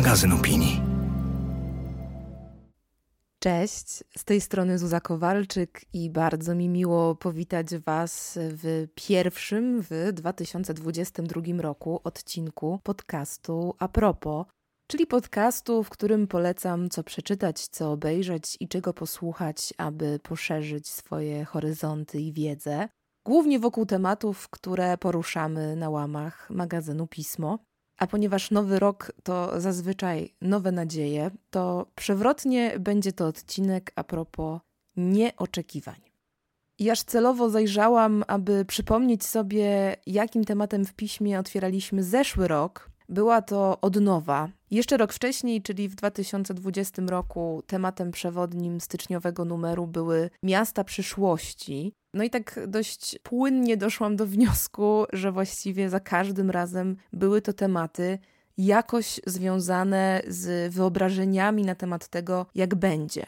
magazyn opinii. Cześć, z tej strony Zuza Kowalczyk i bardzo mi miło powitać Was w pierwszym w 2022 roku odcinku podcastu A propos, czyli podcastu, w którym polecam co przeczytać, co obejrzeć i czego posłuchać, aby poszerzyć swoje horyzonty i wiedzę, głównie wokół tematów, które poruszamy na łamach magazynu Pismo. A ponieważ nowy rok to zazwyczaj nowe nadzieje, to przewrotnie będzie to odcinek a propos nieoczekiwań. I aż celowo zajrzałam, aby przypomnieć sobie, jakim tematem w piśmie otwieraliśmy zeszły rok. Była to odnowa. Jeszcze rok wcześniej, czyli w 2020 roku, tematem przewodnim styczniowego numeru były miasta przyszłości. No i tak dość płynnie doszłam do wniosku, że właściwie za każdym razem były to tematy jakoś związane z wyobrażeniami na temat tego, jak będzie.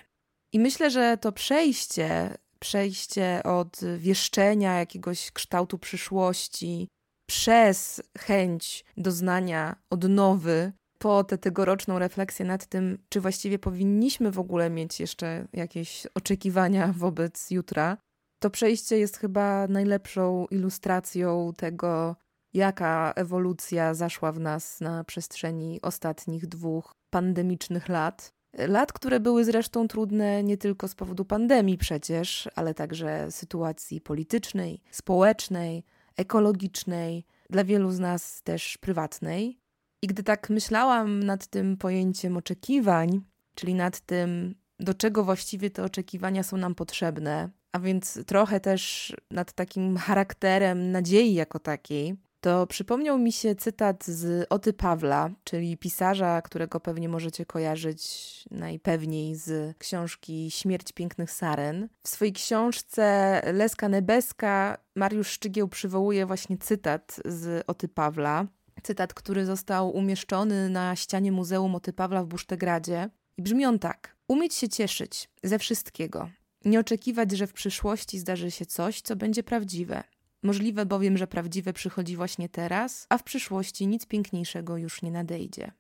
I myślę, że to przejście, przejście od wieszczenia jakiegoś kształtu przyszłości przez chęć doznania odnowy, po tę tegoroczną refleksję nad tym, czy właściwie powinniśmy w ogóle mieć jeszcze jakieś oczekiwania wobec jutra, to przejście jest chyba najlepszą ilustracją tego, jaka ewolucja zaszła w nas na przestrzeni ostatnich dwóch pandemicznych lat. Lat, które były zresztą trudne nie tylko z powodu pandemii przecież, ale także sytuacji politycznej, społecznej, ekologicznej, dla wielu z nas też prywatnej. I gdy tak myślałam nad tym pojęciem oczekiwań, czyli nad tym, do czego właściwie te oczekiwania są nam potrzebne, a więc trochę też nad takim charakterem nadziei jako takiej, to przypomniał mi się cytat z Oty Pawla, czyli pisarza, którego pewnie możecie kojarzyć najpewniej z książki Śmierć pięknych saren. W swojej książce Leska Nebeska Mariusz Szczygieł przywołuje właśnie cytat z Oty Pawla. Cytat, który został umieszczony na ścianie Muzeum Oty Pawla w Busztegradzie. I brzmi on tak. Umieć się cieszyć ze wszystkiego, nie oczekiwać, że w przyszłości zdarzy się coś, co będzie prawdziwe. Możliwe bowiem, że prawdziwe przychodzi właśnie teraz, a w przyszłości nic piękniejszego już nie nadejdzie.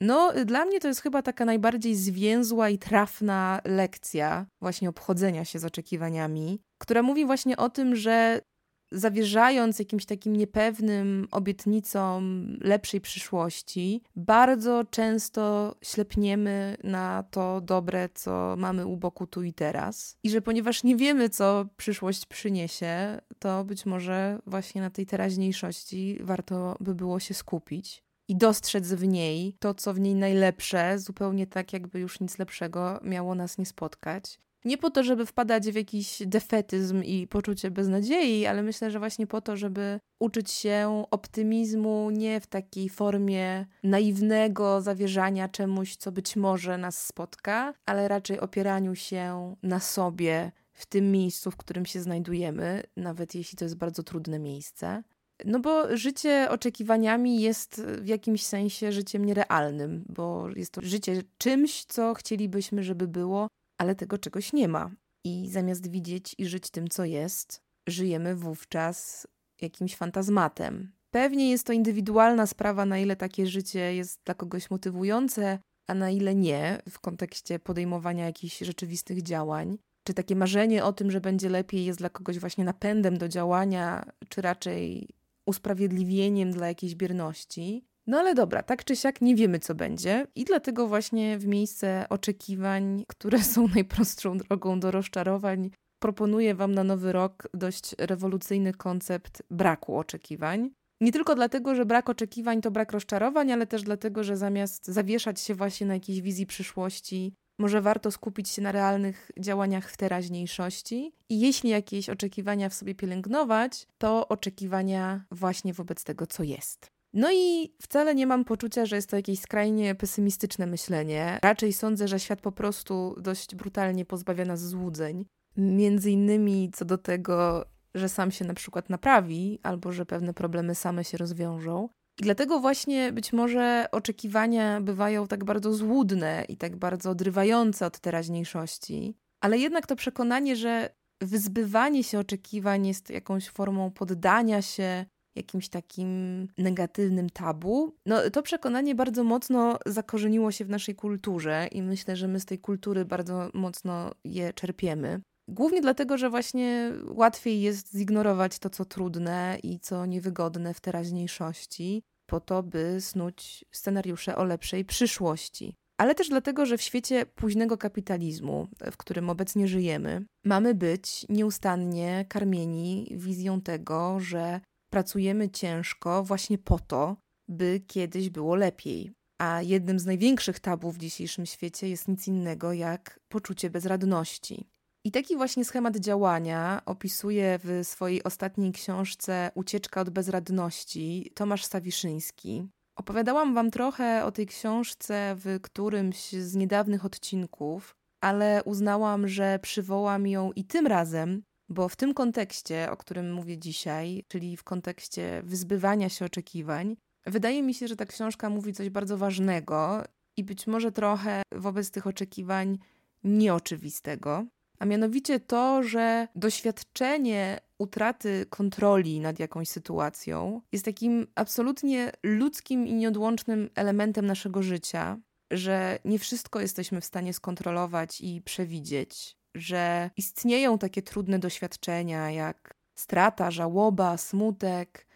No, dla mnie to jest chyba taka najbardziej zwięzła i trafna lekcja właśnie obchodzenia się z oczekiwaniami, która mówi właśnie o tym, że zawierzając jakimś takim niepewnym obietnicom lepszej przyszłości, bardzo często ślepniemy na to dobre, co mamy u boku tu i teraz. I że ponieważ nie wiemy, co przyszłość przyniesie, to być może właśnie na tej teraźniejszości warto by było się skupić i dostrzec w niej to, co w niej najlepsze, zupełnie tak, jakby już nic lepszego miało nas nie spotkać. Nie po to, żeby wpadać w jakiś defetyzm i poczucie beznadziei, ale myślę, że właśnie po to, żeby uczyć się optymizmu nie w takiej formie naiwnego zawierzania czemuś, co być może nas spotka, ale raczej opieraniu się na sobie w tym miejscu, w którym się znajdujemy, nawet jeśli to jest bardzo trudne miejsce. No bo życie oczekiwaniami jest w jakimś sensie życiem nierealnym, bo jest to życie czymś, co chcielibyśmy, żeby było, ale tego czegoś nie ma. I zamiast widzieć i żyć tym, co jest, żyjemy wówczas jakimś fantazmatem. Pewnie jest to indywidualna sprawa, na ile takie życie jest dla kogoś motywujące, a na ile nie, w kontekście podejmowania jakichś rzeczywistych działań. Czy takie marzenie o tym, że będzie lepiej, jest dla kogoś właśnie napędem do działania, czy raczej usprawiedliwieniem dla jakiejś bierności. No ale dobra, tak czy siak nie wiemy, co będzie, i dlatego właśnie w miejsce oczekiwań, które są najprostszą drogą do rozczarowań, proponuję Wam na nowy rok dość rewolucyjny koncept braku oczekiwań. Nie tylko dlatego, że brak oczekiwań to brak rozczarowań, ale też dlatego, że zamiast zawieszać się właśnie na jakiejś wizji przyszłości, może warto skupić się na realnych działaniach w teraźniejszości i jeśli jakieś oczekiwania w sobie pielęgnować, to oczekiwania właśnie wobec tego, co jest. No i wcale nie mam poczucia, że jest to jakieś skrajnie pesymistyczne myślenie. Raczej sądzę, że świat po prostu dość brutalnie pozbawia nas złudzeń. Między innymi co do tego, że sam się na przykład naprawi, albo że pewne problemy same się rozwiążą. I dlatego właśnie być może oczekiwania bywają tak bardzo złudne i tak bardzo odrywające od teraźniejszości, ale jednak to przekonanie, że wyzbywanie się oczekiwań jest jakąś formą poddania się jakimś takim negatywnym tabu. No, to przekonanie bardzo mocno zakorzeniło się w naszej kulturze i myślę, że my z tej kultury bardzo mocno je czerpiemy. Głównie dlatego, że właśnie łatwiej jest zignorować to, co trudne i co niewygodne w teraźniejszości, po to, by snuć scenariusze o lepszej przyszłości. Ale też dlatego, że w świecie późnego kapitalizmu, w którym obecnie żyjemy, mamy być nieustannie karmieni wizją tego, że pracujemy ciężko właśnie po to, by kiedyś było lepiej. A jednym z największych tabów w dzisiejszym świecie jest nic innego jak poczucie bezradności. I taki właśnie schemat działania opisuje w swojej ostatniej książce Ucieczka od bezradności Tomasz Stawiszyński. Opowiadałam Wam trochę o tej książce w którymś z niedawnych odcinków, ale uznałam, że przywołam ją i tym razem, bo w tym kontekście, o którym mówię dzisiaj, czyli w kontekście wyzbywania się oczekiwań, wydaje mi się, że ta książka mówi coś bardzo ważnego i być może trochę wobec tych oczekiwań nieoczywistego a mianowicie to, że doświadczenie utraty kontroli nad jakąś sytuacją jest takim absolutnie ludzkim i nieodłącznym elementem naszego życia, że nie wszystko jesteśmy w stanie skontrolować i przewidzieć, że istnieją takie trudne doświadczenia jak strata, żałoba, smutek,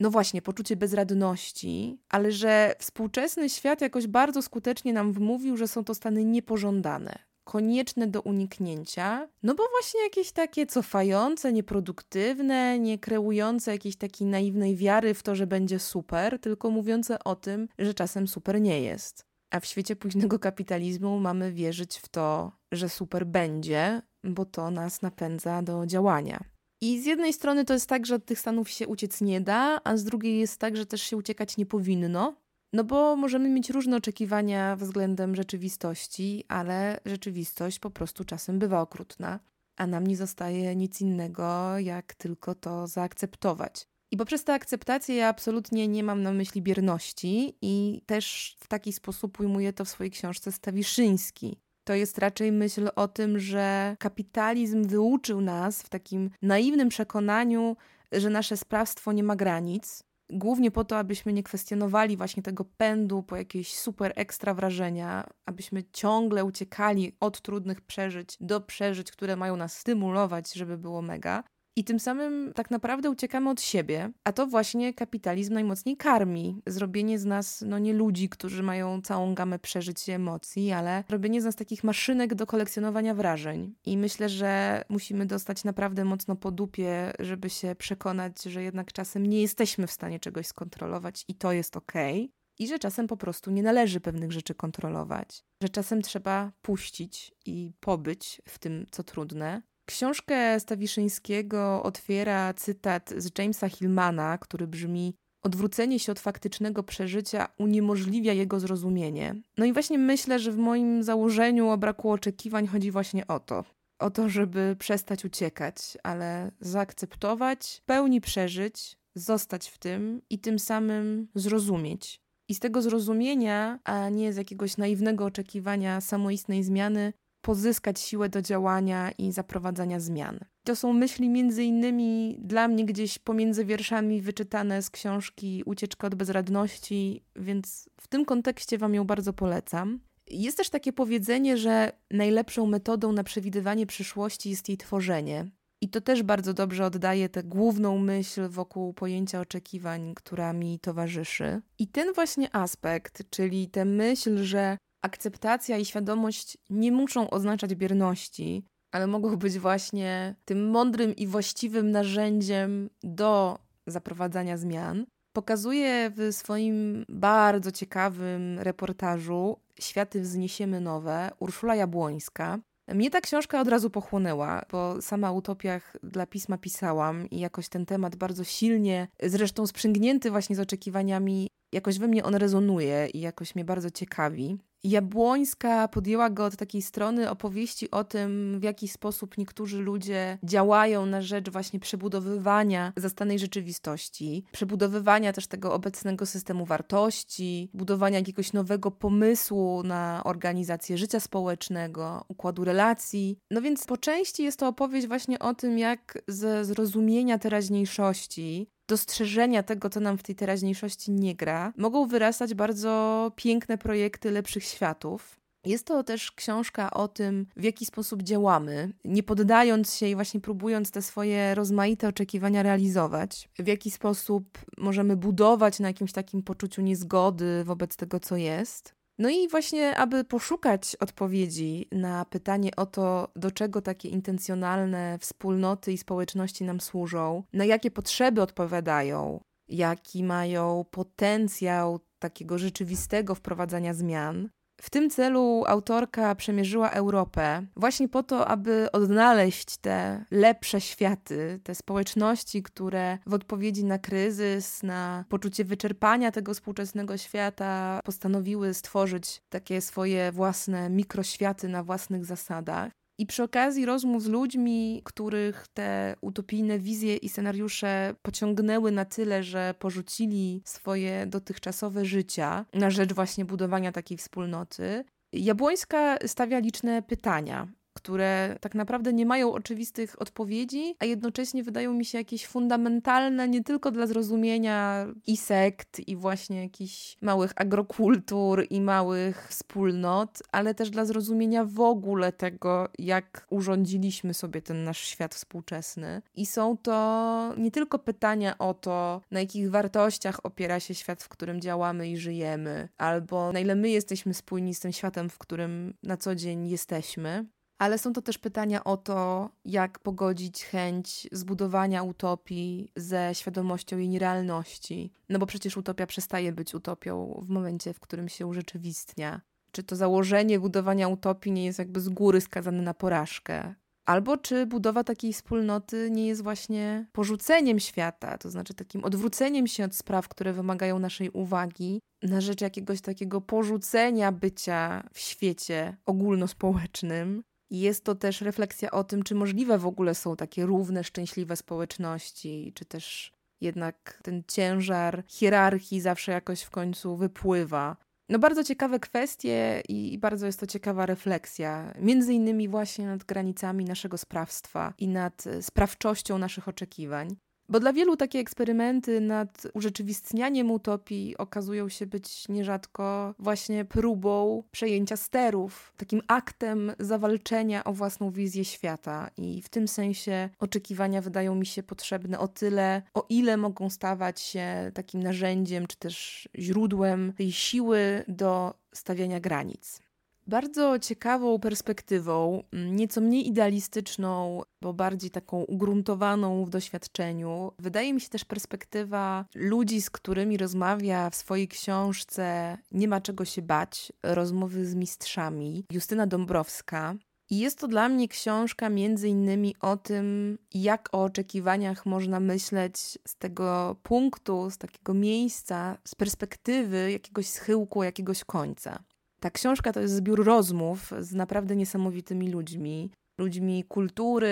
no właśnie, poczucie bezradności, ale że współczesny świat jakoś bardzo skutecznie nam wmówił, że są to stany niepożądane, konieczne do uniknięcia, no bo właśnie jakieś takie cofające, nieproduktywne, nie kreujące jakiejś takiej naiwnej wiary w to, że będzie super, tylko mówiące o tym, że czasem super nie jest. A w świecie późnego kapitalizmu mamy wierzyć w to, że super będzie, bo to nas napędza do działania. I z jednej strony to jest tak, że od tych stanów się uciec nie da, a z drugiej jest tak, że też się uciekać nie powinno, no bo możemy mieć różne oczekiwania względem rzeczywistości, ale rzeczywistość po prostu czasem bywa okrutna, a nam nie zostaje nic innego, jak tylko to zaakceptować. I poprzez tę akceptację ja absolutnie nie mam na myśli bierności i też w taki sposób ujmuję to w swojej książce Stawiszyński. To jest raczej myśl o tym, że kapitalizm wyuczył nas w takim naiwnym przekonaniu, że nasze sprawstwo nie ma granic, głównie po to, abyśmy nie kwestionowali właśnie tego pędu po jakieś super ekstra wrażenia, abyśmy ciągle uciekali od trudnych przeżyć do przeżyć, które mają nas stymulować, żeby było mega. I tym samym tak naprawdę uciekamy od siebie, a to właśnie kapitalizm najmocniej karmi. Zrobienie z nas, no nie ludzi, którzy mają całą gamę przeżyć i emocji, ale robienie z nas takich maszynek do kolekcjonowania wrażeń. I myślę, że musimy dostać naprawdę mocno po dupie, żeby się przekonać, że jednak czasem nie jesteśmy w stanie czegoś skontrolować i to jest okej. Okay i że czasem po prostu nie należy pewnych rzeczy kontrolować, że czasem trzeba puścić i pobyć w tym, co trudne, Książkę Stawiszyńskiego otwiera cytat z Jamesa Hillmana, który brzmi: Odwrócenie się od faktycznego przeżycia uniemożliwia jego zrozumienie. No i właśnie myślę, że w moim założeniu o braku oczekiwań chodzi właśnie o to. O to, żeby przestać uciekać, ale zaakceptować, pełni przeżyć, zostać w tym i tym samym zrozumieć. I z tego zrozumienia, a nie z jakiegoś naiwnego oczekiwania samoistnej zmiany, pozyskać siłę do działania i zaprowadzania zmian. To są myśli między innymi dla mnie gdzieś pomiędzy wierszami wyczytane z książki Ucieczka od bezradności, więc w tym kontekście Wam ją bardzo polecam. Jest też takie powiedzenie, że najlepszą metodą na przewidywanie przyszłości jest jej tworzenie. I to też bardzo dobrze oddaje tę główną myśl wokół pojęcia oczekiwań, która mi towarzyszy. I ten właśnie aspekt, czyli tę myśl, że akceptacja i świadomość nie muszą oznaczać bierności, ale mogą być właśnie tym mądrym i właściwym narzędziem do zaprowadzania zmian. Pokazuje w swoim bardzo ciekawym reportażu Światy wzniesiemy nowe Urszula Jabłońska. Mnie ta książka od razu pochłonęła, bo sama o utopiach dla pisma pisałam i jakoś ten temat bardzo silnie, zresztą sprzęgnięty właśnie z oczekiwaniami, jakoś we mnie on rezonuje i jakoś mnie bardzo ciekawi. Jabłońska podjęła go od takiej strony opowieści o tym, w jaki sposób niektórzy ludzie działają na rzecz właśnie przebudowywania zastanej rzeczywistości, przebudowywania też tego obecnego systemu wartości, budowania jakiegoś nowego pomysłu na organizację życia społecznego, układu relacji. No więc po części jest to opowieść właśnie o tym, jak ze zrozumienia teraźniejszości dostrzeżenia tego, co nam w tej teraźniejszości nie gra, mogą wyrastać bardzo piękne projekty lepszych światów. Jest to też książka o tym, w jaki sposób działamy, nie poddając się i właśnie próbując te swoje rozmaite oczekiwania realizować, w jaki sposób możemy budować na jakimś takim poczuciu niezgody wobec tego, co jest. No i właśnie, aby poszukać odpowiedzi na pytanie o to, do czego takie intencjonalne wspólnoty i społeczności nam służą, na jakie potrzeby odpowiadają, jaki mają potencjał takiego rzeczywistego wprowadzania zmian, w tym celu autorka przemierzyła Europę właśnie po to, aby odnaleźć te lepsze światy, te społeczności, które w odpowiedzi na kryzys, na poczucie wyczerpania tego współczesnego świata postanowiły stworzyć takie swoje własne mikroświaty na własnych zasadach. I przy okazji rozmów z ludźmi, których te utopijne wizje i scenariusze pociągnęły na tyle, że porzucili swoje dotychczasowe życia na rzecz właśnie budowania takiej wspólnoty, Jabłońska stawia liczne pytania które tak naprawdę nie mają oczywistych odpowiedzi, a jednocześnie wydają mi się jakieś fundamentalne nie tylko dla zrozumienia i sekt, i właśnie jakichś małych agrokultur i małych wspólnot, ale też dla zrozumienia w ogóle tego, jak urządziliśmy sobie ten nasz świat współczesny. I są to nie tylko pytania o to, na jakich wartościach opiera się świat, w którym działamy i żyjemy, albo na ile my jesteśmy spójni z tym światem, w którym na co dzień jesteśmy, ale są to też pytania o to, jak pogodzić chęć zbudowania utopii ze świadomością jej nierealności. No bo przecież utopia przestaje być utopią w momencie, w którym się urzeczywistnia. Czy to założenie budowania utopii nie jest jakby z góry skazane na porażkę? Albo czy budowa takiej wspólnoty nie jest właśnie porzuceniem świata, to znaczy takim odwróceniem się od spraw, które wymagają naszej uwagi, na rzecz jakiegoś takiego porzucenia bycia w świecie ogólnospołecznym jest to też refleksja o tym, czy możliwe w ogóle są takie równe, szczęśliwe społeczności, czy też jednak ten ciężar hierarchii zawsze jakoś w końcu wypływa. No bardzo ciekawe kwestie i bardzo jest to ciekawa refleksja, między innymi właśnie nad granicami naszego sprawstwa i nad sprawczością naszych oczekiwań. Bo dla wielu takie eksperymenty nad urzeczywistnianiem utopii okazują się być nierzadko właśnie próbą przejęcia sterów, takim aktem zawalczenia o własną wizję świata. I w tym sensie oczekiwania wydają mi się potrzebne o tyle, o ile mogą stawać się takim narzędziem czy też źródłem tej siły do stawiania granic. Bardzo ciekawą perspektywą, mm, nieco mniej idealistyczną, bo bardziej taką ugruntowaną w doświadczeniu, wydaje mi się też perspektywa ludzi, z którymi rozmawia w swojej książce Nie ma czego się bać rozmowy z mistrzami Justyna Dąbrowska. I jest to dla mnie książka między innymi o tym, jak o oczekiwaniach można myśleć z tego punktu, z takiego miejsca, z perspektywy jakiegoś schyłku, jakiegoś końca. Ta książka to jest zbiór rozmów z naprawdę niesamowitymi ludźmi. Ludźmi kultury,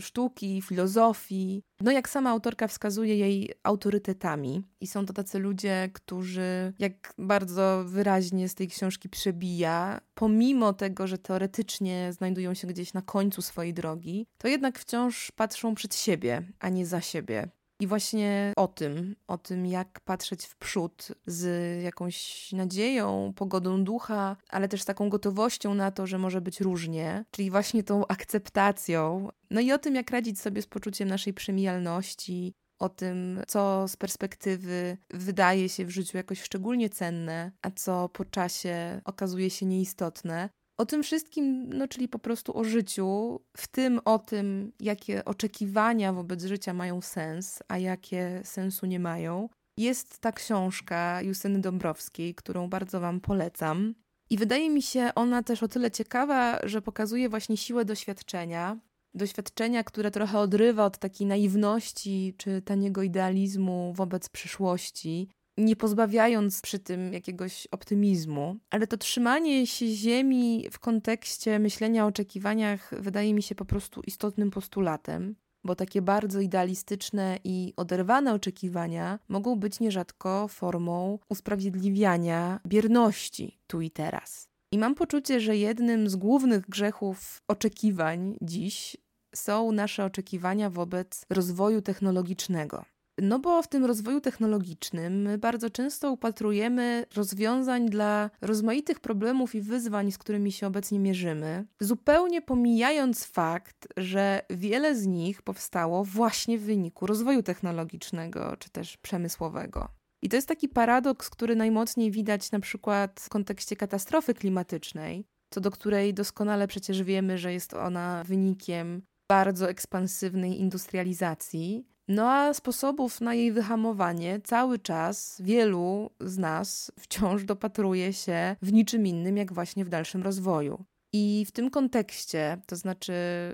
sztuki, filozofii. No, jak sama autorka wskazuje, jej autorytetami. I są to tacy ludzie, którzy, jak bardzo wyraźnie z tej książki przebija, pomimo tego, że teoretycznie znajdują się gdzieś na końcu swojej drogi, to jednak wciąż patrzą przed siebie, a nie za siebie. I właśnie o tym, o tym, jak patrzeć w przód z jakąś nadzieją, pogodą ducha, ale też taką gotowością na to, że może być różnie, czyli właśnie tą akceptacją. No i o tym, jak radzić sobie z poczuciem naszej przemijalności, o tym, co z perspektywy wydaje się w życiu jakoś szczególnie cenne, a co po czasie okazuje się nieistotne. O tym wszystkim, no czyli po prostu o życiu, w tym o tym, jakie oczekiwania wobec życia mają sens, a jakie sensu nie mają. Jest ta książka Justyny Dąbrowskiej, którą bardzo Wam polecam. I wydaje mi się ona też o tyle ciekawa, że pokazuje właśnie siłę doświadczenia. Doświadczenia, które trochę odrywa od takiej naiwności czy taniego idealizmu wobec przyszłości, nie pozbawiając przy tym jakiegoś optymizmu, ale to trzymanie się ziemi w kontekście myślenia o oczekiwaniach wydaje mi się po prostu istotnym postulatem, bo takie bardzo idealistyczne i oderwane oczekiwania mogą być nierzadko formą usprawiedliwiania bierności tu i teraz. I mam poczucie, że jednym z głównych grzechów oczekiwań dziś są nasze oczekiwania wobec rozwoju technologicznego No bo w tym rozwoju technologicznym bardzo często upatrujemy rozwiązań dla rozmaitych problemów i wyzwań, z którymi się obecnie mierzymy, zupełnie pomijając fakt, że wiele z nich powstało właśnie w wyniku rozwoju technologicznego czy też przemysłowego. I to jest taki paradoks, który najmocniej widać na przykład w kontekście katastrofy klimatycznej, co do której doskonale przecież wiemy, że jest ona wynikiem bardzo ekspansywnej industrializacji. No a sposobów na jej wyhamowanie cały czas wielu z nas wciąż dopatruje się w niczym innym, jak właśnie w dalszym rozwoju. I w tym kontekście, to znaczy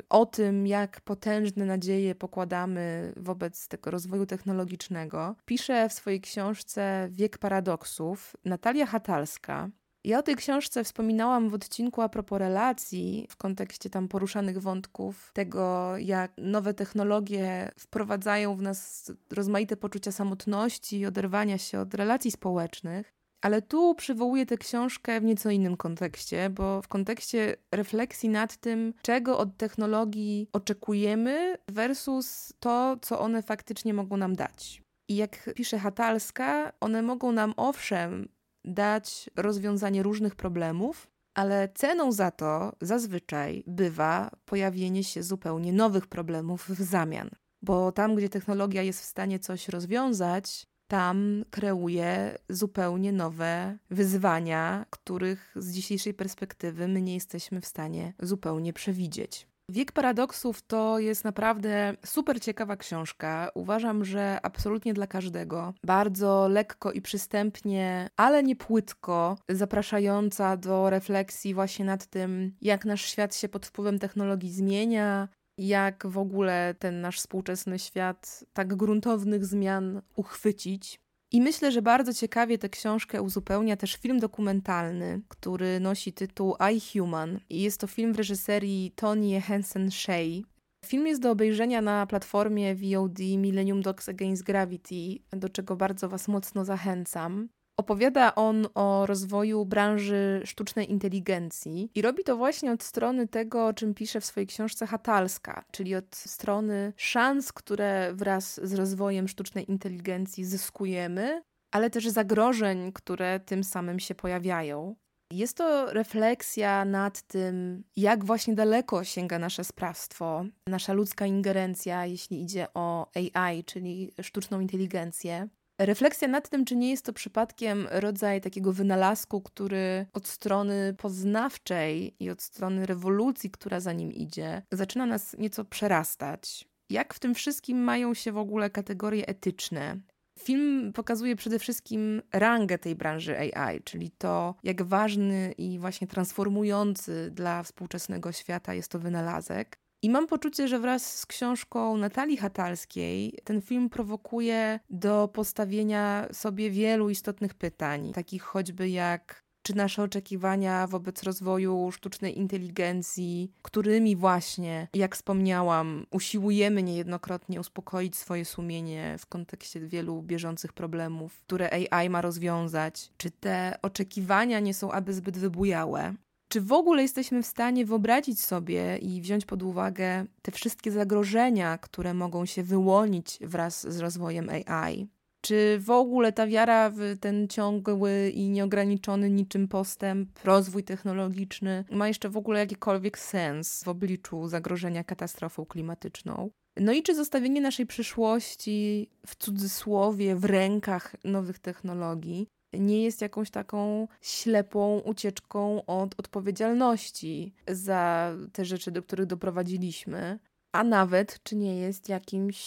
o tym, jak potężne nadzieje pokładamy wobec tego rozwoju technologicznego, pisze w swojej książce Wiek Paradoksów Natalia Hatalska. Ja o tej książce wspominałam w odcinku a propos relacji, w kontekście tam poruszanych wątków, tego jak nowe technologie wprowadzają w nas rozmaite poczucia samotności i oderwania się od relacji społecznych. Ale tu przywołuję tę książkę w nieco innym kontekście, bo w kontekście refleksji nad tym, czego od technologii oczekujemy, versus to, co one faktycznie mogą nam dać. I jak pisze Hatalska, one mogą nam owszem dać rozwiązanie różnych problemów, ale ceną za to zazwyczaj bywa pojawienie się zupełnie nowych problemów w zamian. Bo tam, gdzie technologia jest w stanie coś rozwiązać, tam kreuje zupełnie nowe wyzwania, których z dzisiejszej perspektywy my nie jesteśmy w stanie zupełnie przewidzieć. Wiek Paradoksów to jest naprawdę super ciekawa książka. Uważam, że absolutnie dla każdego. Bardzo lekko i przystępnie, ale nie płytko, zapraszająca do refleksji właśnie nad tym, jak nasz świat się pod wpływem technologii zmienia, jak w ogóle ten nasz współczesny świat tak gruntownych zmian uchwycić. I myślę, że bardzo ciekawie tę książkę uzupełnia też film dokumentalny, który nosi tytuł I Human. I jest to film w reżyserii Tony Hansen Shea. Film jest do obejrzenia na platformie VOD Millennium Dogs Against Gravity, do czego bardzo Was mocno zachęcam. Opowiada on o rozwoju branży sztucznej inteligencji i robi to właśnie od strony tego, o czym pisze w swojej książce Hatalska, czyli od strony szans, które wraz z rozwojem sztucznej inteligencji zyskujemy, ale też zagrożeń, które tym samym się pojawiają. Jest to refleksja nad tym, jak właśnie daleko sięga nasze sprawstwo, nasza ludzka ingerencja, jeśli idzie o AI, czyli sztuczną inteligencję. Refleksja nad tym, czy nie jest to przypadkiem rodzaj takiego wynalazku, który od strony poznawczej i od strony rewolucji, która za nim idzie, zaczyna nas nieco przerastać. Jak w tym wszystkim mają się w ogóle kategorie etyczne? Film pokazuje przede wszystkim rangę tej branży AI, czyli to, jak ważny i właśnie transformujący dla współczesnego świata jest to wynalazek. I mam poczucie, że wraz z książką Natalii Hatalskiej ten film prowokuje do postawienia sobie wielu istotnych pytań, takich choćby jak czy nasze oczekiwania wobec rozwoju sztucznej inteligencji, którymi właśnie, jak wspomniałam, usiłujemy niejednokrotnie uspokoić swoje sumienie w kontekście wielu bieżących problemów, które AI ma rozwiązać, czy te oczekiwania nie są aby zbyt wybujałe. Czy w ogóle jesteśmy w stanie wyobrazić sobie i wziąć pod uwagę te wszystkie zagrożenia, które mogą się wyłonić wraz z rozwojem AI? Czy w ogóle ta wiara w ten ciągły i nieograniczony niczym postęp, rozwój technologiczny ma jeszcze w ogóle jakikolwiek sens w obliczu zagrożenia katastrofą klimatyczną? No i czy zostawienie naszej przyszłości w cudzysłowie w rękach nowych technologii nie jest jakąś taką ślepą ucieczką od odpowiedzialności za te rzeczy, do których doprowadziliśmy, a nawet czy nie jest jakimś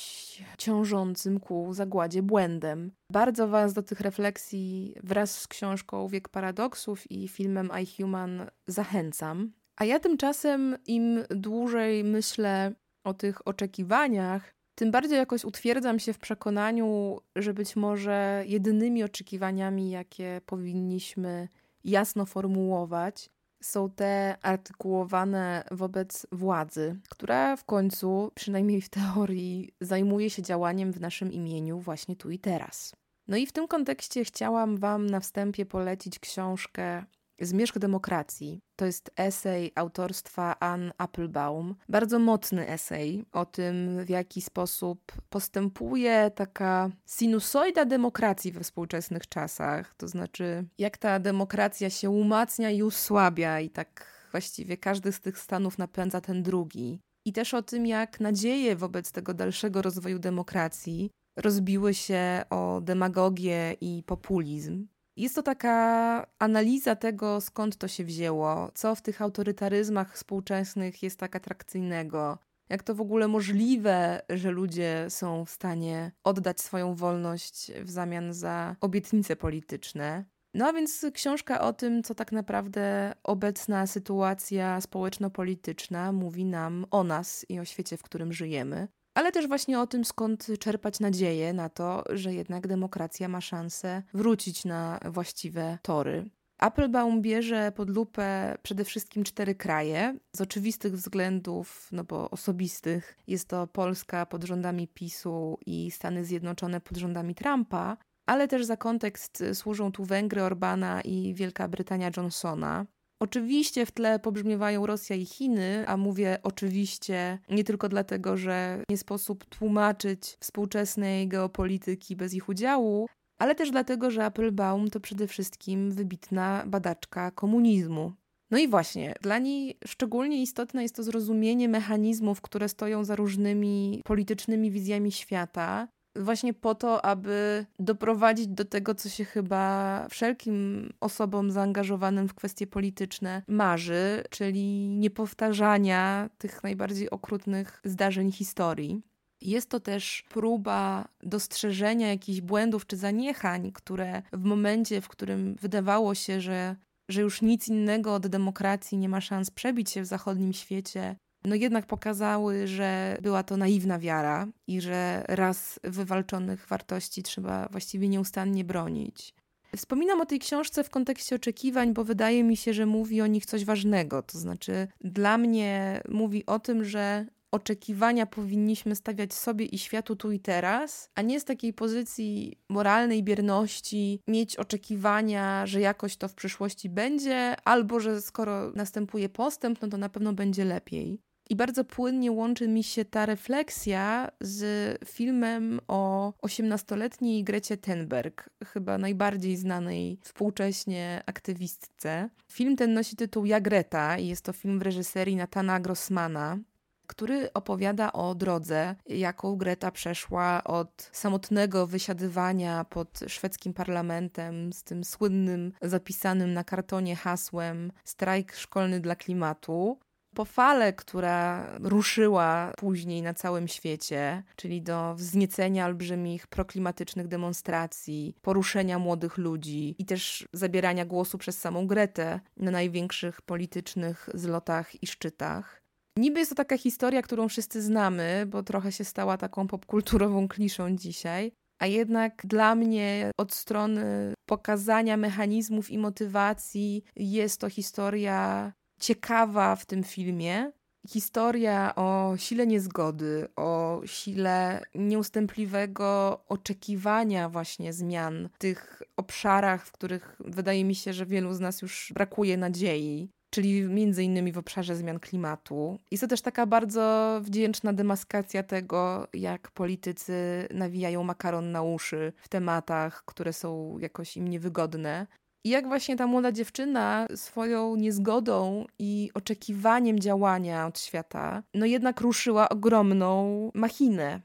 ciążącym ku zagładzie błędem. Bardzo Was do tych refleksji wraz z książką Wiek Paradoksów i filmem I Human zachęcam. A ja tymczasem im dłużej myślę o tych oczekiwaniach, tym bardziej jakoś utwierdzam się w przekonaniu, że być może jedynymi oczekiwaniami, jakie powinniśmy jasno formułować, są te artykułowane wobec władzy, która w końcu, przynajmniej w teorii, zajmuje się działaniem w naszym imieniu właśnie tu i teraz. No i w tym kontekście chciałam Wam na wstępie polecić książkę Zmierzch demokracji. To jest esej autorstwa Ann Applebaum. Bardzo mocny esej o tym, w jaki sposób postępuje taka sinusoida demokracji we współczesnych czasach. To znaczy, jak ta demokracja się umacnia i usłabia, i tak właściwie każdy z tych stanów napędza ten drugi. I też o tym, jak nadzieje wobec tego dalszego rozwoju demokracji rozbiły się o demagogię i populizm. Jest to taka analiza tego, skąd to się wzięło, co w tych autorytaryzmach współczesnych jest tak atrakcyjnego, jak to w ogóle możliwe, że ludzie są w stanie oddać swoją wolność w zamian za obietnice polityczne. No a więc książka o tym, co tak naprawdę obecna sytuacja społeczno-polityczna mówi nam o nas i o świecie, w którym żyjemy ale też właśnie o tym, skąd czerpać nadzieję na to, że jednak demokracja ma szansę wrócić na właściwe tory. Applebaum bierze pod lupę przede wszystkim cztery kraje. Z oczywistych względów, no bo osobistych, jest to Polska pod rządami PiSu i Stany Zjednoczone pod rządami Trumpa, ale też za kontekst służą tu Węgry Orbana i Wielka Brytania Johnsona. Oczywiście w tle pobrzmiewają Rosja i Chiny, a mówię oczywiście nie tylko dlatego, że nie sposób tłumaczyć współczesnej geopolityki bez ich udziału, ale też dlatego, że Applebaum to przede wszystkim wybitna badaczka komunizmu. No i właśnie, dla niej szczególnie istotne jest to zrozumienie mechanizmów, które stoją za różnymi politycznymi wizjami świata, właśnie po to, aby doprowadzić do tego, co się chyba wszelkim osobom zaangażowanym w kwestie polityczne marzy, czyli niepowtarzania tych najbardziej okrutnych zdarzeń historii. Jest to też próba dostrzeżenia jakichś błędów czy zaniechań, które w momencie, w którym wydawało się, że, że już nic innego od demokracji nie ma szans przebić się w zachodnim świecie, no jednak pokazały, że była to naiwna wiara i że raz wywalczonych wartości trzeba właściwie nieustannie bronić. Wspominam o tej książce w kontekście oczekiwań, bo wydaje mi się, że mówi o nich coś ważnego. To znaczy, dla mnie mówi o tym, że oczekiwania powinniśmy stawiać sobie i światu tu i teraz, a nie z takiej pozycji moralnej bierności mieć oczekiwania, że jakoś to w przyszłości będzie, albo że skoro następuje postęp, no to na pewno będzie lepiej. I bardzo płynnie łączy mi się ta refleksja z filmem o 18-letniej Grecie Thunberg, chyba najbardziej znanej współcześnie aktywistce. Film ten nosi tytuł Ja Greta i jest to film w reżyserii Natana Grossmana który opowiada o drodze, jaką Greta przeszła od samotnego wysiadywania pod szwedzkim parlamentem z tym słynnym zapisanym na kartonie hasłem strajk szkolny dla klimatu, po fale, która ruszyła później na całym świecie, czyli do wzniecenia olbrzymich proklimatycznych demonstracji, poruszenia młodych ludzi i też zabierania głosu przez samą Gretę na największych politycznych zlotach i szczytach. Niby jest to taka historia, którą wszyscy znamy, bo trochę się stała taką popkulturową kliszą dzisiaj, a jednak dla mnie od strony pokazania mechanizmów i motywacji jest to historia ciekawa w tym filmie. Historia o sile niezgody, o sile nieustępliwego oczekiwania właśnie zmian w tych obszarach, w których wydaje mi się, że wielu z nas już brakuje nadziei czyli między innymi w obszarze zmian klimatu. Jest to też taka bardzo wdzięczna demaskacja tego, jak politycy nawijają makaron na uszy w tematach, które są jakoś im niewygodne. I jak właśnie ta młoda dziewczyna swoją niezgodą i oczekiwaniem działania od świata, no jednak ruszyła ogromną machinę.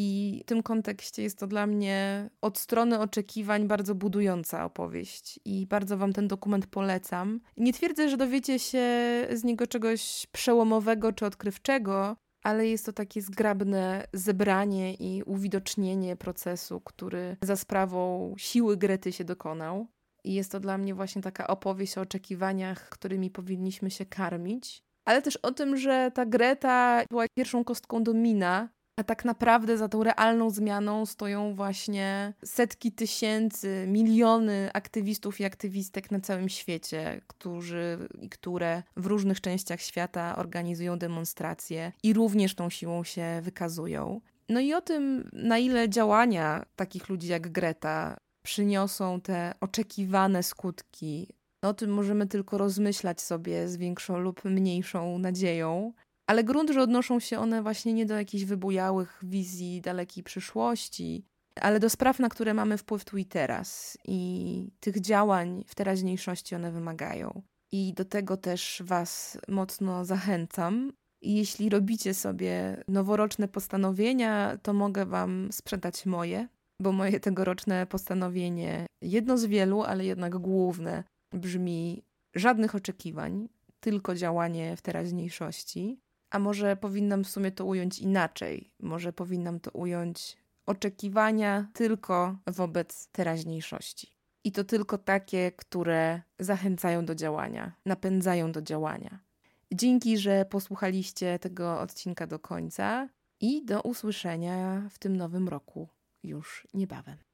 I w tym kontekście jest to dla mnie od strony oczekiwań bardzo budująca opowieść i bardzo Wam ten dokument polecam. Nie twierdzę, że dowiecie się z niego czegoś przełomowego czy odkrywczego, ale jest to takie zgrabne zebranie i uwidocznienie procesu, który za sprawą siły Grety się dokonał. I jest to dla mnie właśnie taka opowieść o oczekiwaniach, którymi powinniśmy się karmić. Ale też o tym, że ta Greta była pierwszą kostką domina, a tak naprawdę za tą realną zmianą stoją właśnie setki tysięcy, miliony aktywistów i aktywistek na całym świecie, którzy i które w różnych częściach świata organizują demonstracje i również tą siłą się wykazują. No i o tym, na ile działania takich ludzi jak Greta przyniosą te oczekiwane skutki O tym możemy tylko rozmyślać sobie z większą lub mniejszą nadzieją, ale grunt, że odnoszą się one właśnie nie do jakichś wybujałych wizji dalekiej przyszłości, ale do spraw, na które mamy wpływ tu i teraz i tych działań w teraźniejszości one wymagają. I do tego też Was mocno zachęcam. I jeśli robicie sobie noworoczne postanowienia, to mogę Wam sprzedać moje, bo moje tegoroczne postanowienie, jedno z wielu, ale jednak główne, brzmi żadnych oczekiwań, tylko działanie w teraźniejszości. A może powinnam w sumie to ująć inaczej? Może powinnam to ująć oczekiwania tylko wobec teraźniejszości. I to tylko takie, które zachęcają do działania, napędzają do działania. Dzięki, że posłuchaliście tego odcinka do końca i do usłyszenia w tym nowym roku już niebawem.